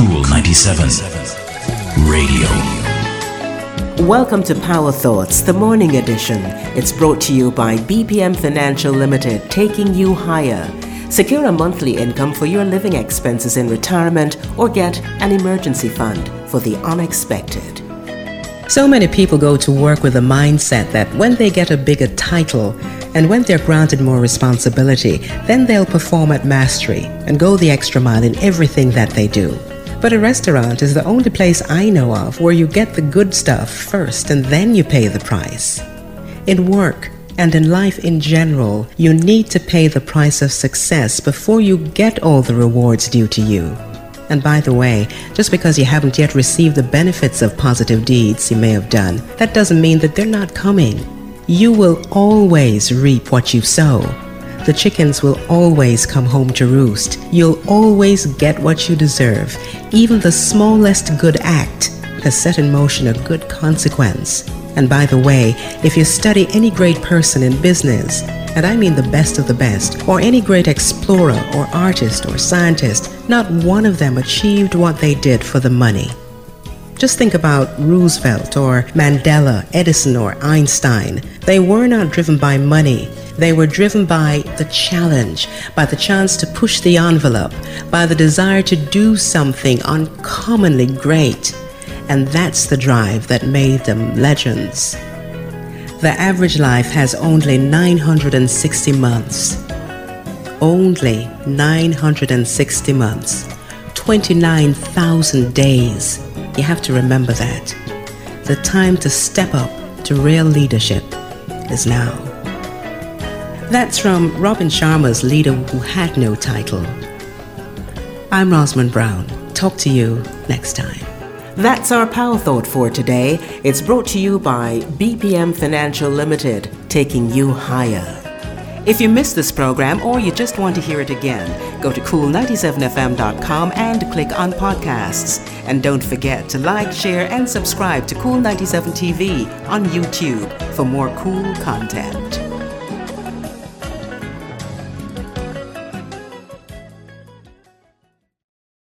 Cool 97 Radio. Welcome to Power Thoughts, the morning edition. It's brought to you by BPM Financial Limited, taking you higher. Secure a monthly income for your living expenses in retirement or get an emergency fund for the unexpected. So many people go to work with a mindset that when they get a bigger title and when they're granted more responsibility, then they'll perform at mastery and go the extra mile in everything that they do. But a restaurant is the only place I know of where you get the good stuff first and then you pay the price. In work, and in life in general, you need to pay the price of success before you get all the rewards due to you. And by the way, just because you haven't yet received the benefits of positive deeds you may have done, that doesn't mean that they're not coming. You will always reap what you sow. The chickens will always come home to roost. You'll always get what you deserve. Even the smallest good act has set in motion a good consequence. And by the way, if you study any great person in business, and I mean the best of the best, or any great explorer or artist or scientist, not one of them achieved what they did for the money. Just think about Roosevelt or Mandela, Edison or Einstein. They were not driven by money. They were driven by the challenge, by the chance to push the envelope, by the desire to do something uncommonly great. And that's the drive that made them legends. The average life has only 960 months. Only 960 months. 29,000 days. You have to remember that. The time to step up to real leadership is now. That's from Robin Sharma's Leader Who Had No Title. I'm Rosamond Brown. Talk to you next time. That's our Power Thought for today. It's brought to you by BPM Financial Limited, taking you higher. If you missed this program or you just want to hear it again, go to cool97fm.com and click on podcasts. And don't forget to like, share, and subscribe to Cool 97 TV on YouTube for more cool content.